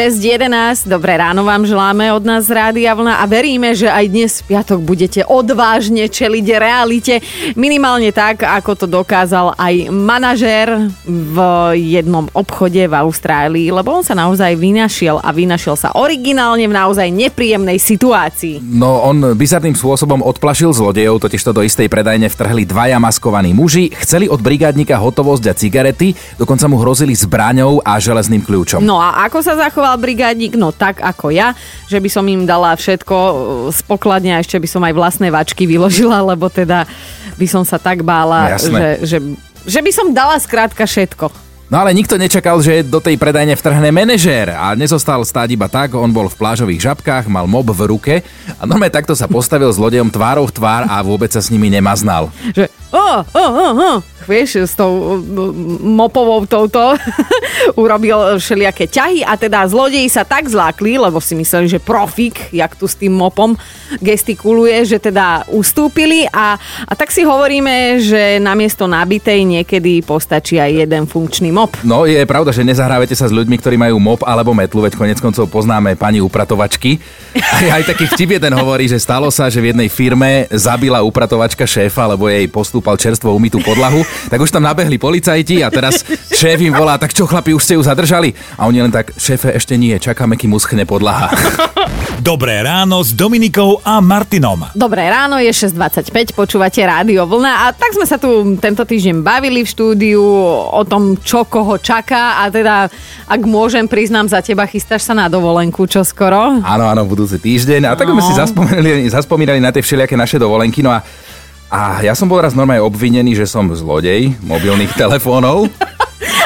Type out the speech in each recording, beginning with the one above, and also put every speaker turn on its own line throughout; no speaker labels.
6.11, dobré ráno vám želáme od nás Rádia Vlna a veríme, že aj dnes v piatok budete odvážne čeliť realite. Minimálne tak, ako to dokázal aj manažér v jednom obchode v Austrálii, lebo on sa naozaj vynašiel a vynašiel sa originálne v naozaj nepríjemnej situácii.
No on bizarným spôsobom odplašil zlodejov, totižto do istej predajne vtrhli dvaja maskovaní muži, chceli od brigádnika hotovosť a cigarety, dokonca mu hrozili zbraňou a železným kľúčom.
No a ako sa zachoval brigádnik? No tak ako ja, že by som im dala všetko z pokladne a ešte by som aj vlastné vačky vyložila, lebo teda by som sa tak bála,
No,
že, že, že by som dala skrátka všetko.
No ale nikto nečakal, že do tej predajne vtrhne manažér a nezostal stáť iba tak, on bol v plážových žabkách, mal mob v ruke a normálne takto sa postavil s lodejom tvárou v tvár a vôbec sa s nimi nemaznal.
Že oh, oh, oh, oh. Vieš, s tou uh, mopovou touto urobil všelijaké ťahy a teda zlodeji sa tak zlákli, lebo si mysleli, že profik, jak tu s tým mopom gestikuluje, že teda ustúpili a, a tak si hovoríme, že namiesto nabitej niekedy postačí aj jeden funkčný mop.
No je pravda, že nezahrávate sa s ľuďmi, ktorí majú mop alebo metlu, veď konec koncov poznáme pani upratovačky. Aj, aj taký vtip jeden hovorí, že stalo sa, že v jednej firme zabila upratovačka šéfa, lebo jej postúpal čerstvo umytú podlahu, tak už tam nabehli policajti a teraz šéf im volá, tak čo chlapi, už ste ju zadržali? A oni len tak, šéfe, ešte nie, čakáme, kým uschne podlaha.
Dobré ráno s Dominikou a Martinom.
Dobré ráno, je 6.25, počúvate Rádio Vlna a tak sme sa tu tento týždeň bavili v štúdiu o tom, čo koho čaká a teda, ak môžem, priznám za teba, chystáš sa na dovolenku čo skoro?
Áno, áno, budúci týždeň. A tak sme
No.
si zaspomínali, zaspomínali na tie všelijaké naše dovolenky. No a, a ja som bol raz normálne obvinený, že som zlodej mobilných telefónov.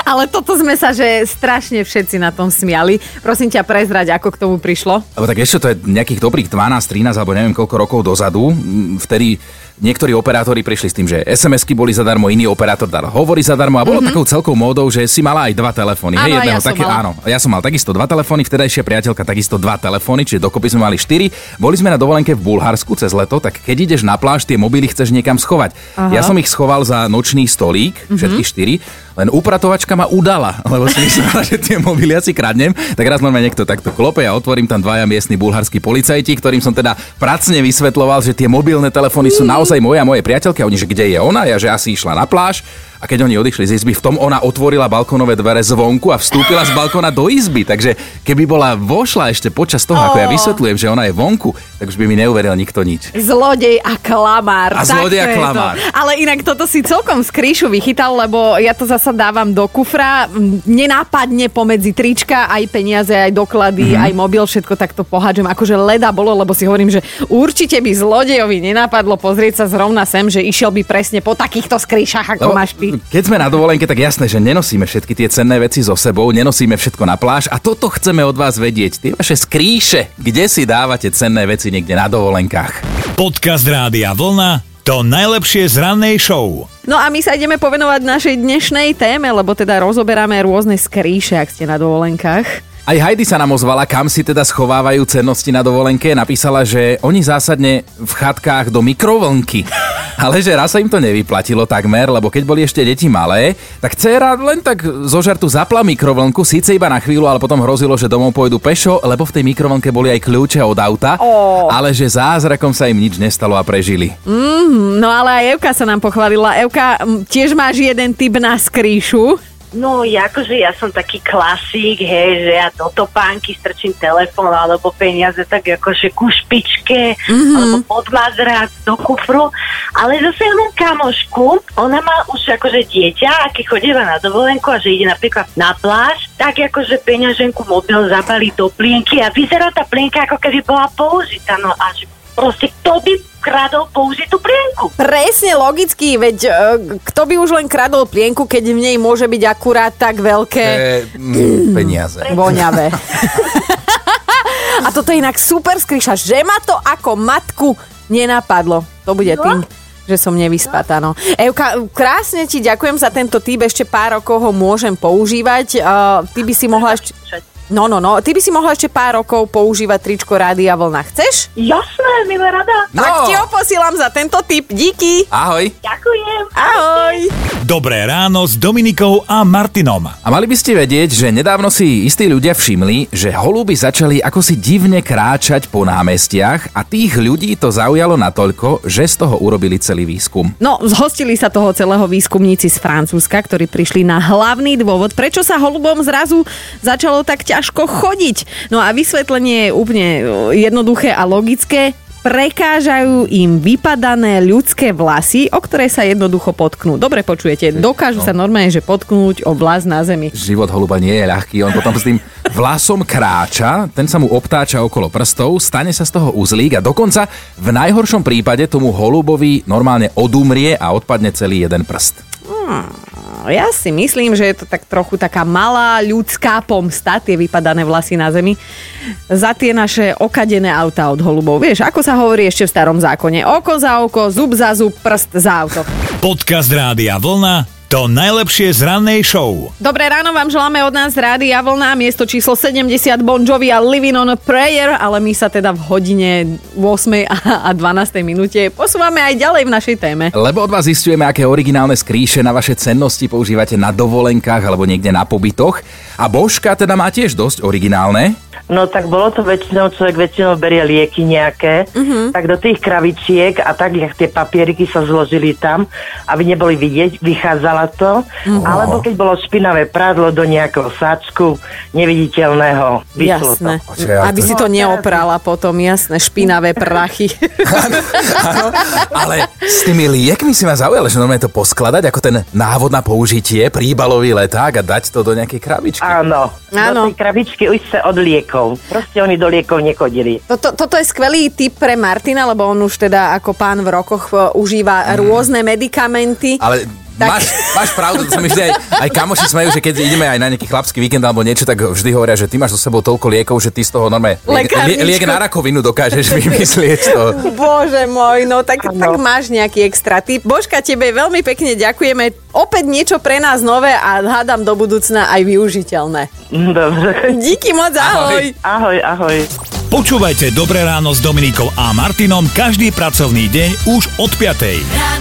Ale toto sme sa, že strašne všetci na tom smiali. Prosím ťa prezrať, ako k tomu prišlo.
Lebo tak ešte to je nejakých dobrých 12, 13 alebo neviem koľko rokov dozadu. Mm, Vtedy niektorí operátori prišli s tým, že SMS-ky boli zadarmo, iný operátor dal hovory zadarmo a bolo mm-hmm. takou celkou módou, že si mala aj dva telefóny.
Áno,
hej,
ja som mala.
áno, ja som mal takisto dva telefóny, vtedajšia priateľka takisto dva telefóny, čiže dokopy sme mali štyri. Boli sme na dovolenke v Bulharsku cez leto, tak keď ideš na pláž, tie mobily chceš niekam schovať. Ja som ich schoval za nočný stolík,
Mhm.
všetky štyri, len upratovačka ma udala, lebo si myslela, že tie mobily asi kradnem. Tak raz normálne niekto takto klope a otvorím tam dvaja miestni bulharskí policajti, ktorým som teda pracne vysvetloval, že tie mobilné telefóny sú naozaj moje a moje priateľky. A oni, že kde je ona? Ja, že asi išla na pláž. A keď oni odišli z izby, v tom ona otvorila balkónové dvere zvonku a vstúpila z balkóna do izby. Takže keby bola vošla ešte počas toho, ako ja vysvetľujem, že ona je vonku, tak už by mi neuveril nikto nič.
Zlodej a klamár.
A zlodej a
to.
klamár.
Ale inak toto si celkom z kríšu vychytal, lebo ja to zasa dávam do kufra. Nenápadne pomedzi trička, aj peniaze, aj doklady,
Mhm.
aj mobil, všetko takto pohádžem. Akože leda bolo, lebo si hovorím, že určite by zlodejovi nenapadlo pozrieť sa zrovna sem, že išiel by presne po takýchto skríšach, ako
Lebo
máš ty.
Keď sme na dovolenke, tak jasné, že nenosíme všetky tie cenné veci so sebou, nenosíme všetko na pláž a toto chceme od vás vedieť. Tie vaše skríše, kde si dávate cenné veci niekde na dovolenkách.
Podcast Rádia Vlna. To najlepšie z rannej show.
No a my sa ideme povenovať našej dnešnej téme, lebo teda rozoberáme rôzne skríše, ak ste na dovolenkách.
Aj Heidi sa nám ozvala, kam si teda schovávajú cennosti na dovolenke. Napísala, že oni zásadne v chatkách do mikrovlnky. Ale že raz sa im to nevyplatilo takmer, lebo keď boli ešte deti malé, tak dcéra len tak zo žartu zapla mikrovlnku, síce iba na chvíľu, ale potom hrozilo, že domov pôjdu pešo, lebo v tej mikrovlnke boli aj kľúče od auta,
Ó.
ale že zázrakom sa im nič nestalo a prežili.
No ale aj Evka sa nám pochválila. Evka, tiež máš jeden typ na skríšu.
No, akože ja som taký klasík, hej, že ja do topánky strčím telefón alebo peniaze tak akože ku špičke, mm-hmm. alebo pod madrac, do kufru. Ale zase mám kamošku, ona má už akože dieťa a keď chodíva na dovolenku a že ide napríklad na pláž, tak akože peňaženku mobil zabalí do plienky a vyzerá tá plienka ako keby bola použitá. No a že proste kto by kradol použitú plienku?
Presne logicky, veď e, kto by už len kradol plienku, keď v nej môže byť akurát tak veľké
E, mm, peniaze.
voňavé. A toto je inak super skríša, že ma to ako matku nenapadlo. To bude tým, že som nevyspatá. No. Evka, krásne ti ďakujem za tento typ, ešte pár rokov ho môžem používať. Uh, ty by si mohla ešte... No, no, no. Ty by si mohla ešte pár rokov používať tričko Rádia Vlna. Chceš?
Jasné, milé rada.
No.
Tak ti ho posielam za tento tip. Díky.
Ahoj.
Ďakujem.
Ahoj.
Dobré ráno s Dominikou a Martinom.
A mali by ste vedieť, že nedávno si istí ľudia všimli, že holuby začali ako si divne kráčať po námestiach a tých ľudí to zaujalo natoľko, že z toho urobili celý výskum.
No, zhostili sa toho celého výskumníci z Francúzska, ktorí prišli na hlavný dôvod, prečo sa holubom zrazu začalo tak ťažko chodiť. No a vysvetlenie je úplne e, jednoduché a logické. Prekážajú im vypadané ľudské vlasy, o ktoré sa jednoducho potknú. Dobre počujete, dokážu sa normálne, že potknúť o vlas na zemi.
Život holuba nie je ľahký, on potom s tým vlasom kráča, ten sa mu obtáča okolo prstov, stane sa z toho uzlík a dokonca v najhoršom prípade tomu holubovi normálne odumrie a odpadne celý jeden prst.
Ja si myslím, že je to tak trochu taká malá ľudská pomsta, tie vypadané vlasy na zemi, za tie naše okadené auta od holubov. Vieš, ako sa hovorí ešte v starom zákone. Oko za oko, zub za zub, prst za auto.
Podcast Rádia Vlna to najlepšie z rannej show.
Dobré ráno vám želáme od nás Rádia Vlna, miesto číslo 70 Bon Jovi a Living on a Prayer, ale my sa teda v hodine 8 a 12 minúte posúvame aj ďalej v našej téme.
Lebo od vás zistujeme, aké originálne skrýše na vaše cennosti používate na dovolenkách alebo niekde na pobytoch. A Božka teda má tiež dosť originálne.
No tak bolo to väčšinou, človek väčšinou berie lieky nejaké, uh-huh. tak do tých kravičiek a tak, jak tie papieriky sa zložili tam, aby neboli vidieť, vychádzala to, uh-huh. alebo keď bolo špinavé prádlo do nejakého sáčku neviditeľného, vyšlo
Jasné.
to.
Ale
Aby
to-
si to neoprala potom, jasné, špinavé prachy.
Áno, ale s tými liekmi si ma zaujalo, že normálne to poskladať ako ten návod na použitie, príbalový leták a dať to do nejakej krabičky.
Áno,
Áno.
do tej krabičky už sa od liekov. Proste oni do liekov nechodili.
Toto, toto je skvelý tip pre Martina, lebo on už teda ako pán v rokoch e, užíva rôzne medikamenty.
Ale
Tak.
máš, máš pravdu, to sa mi vždy aj, aj kamoši smejú, že keď ideme aj na nejaký chlapský víkend alebo niečo, tak vždy hovoria, že ty máš so sebou toľko liekov, že ty z toho normálne liek, liek na rakovinu dokážeš vymyslieť to.
Bože môj, no tak, tak máš nejaký extra tip. Božka, tebe veľmi pekne ďakujeme. Opäť niečo pre nás nové a hádam do budúcna aj využiteľné.
Dobre.
Díky moc, ahoj.
Ahoj, ahoj.
Počúvajte Dobré ráno s Dominikou a Martinom každý pracovný deň už od 5.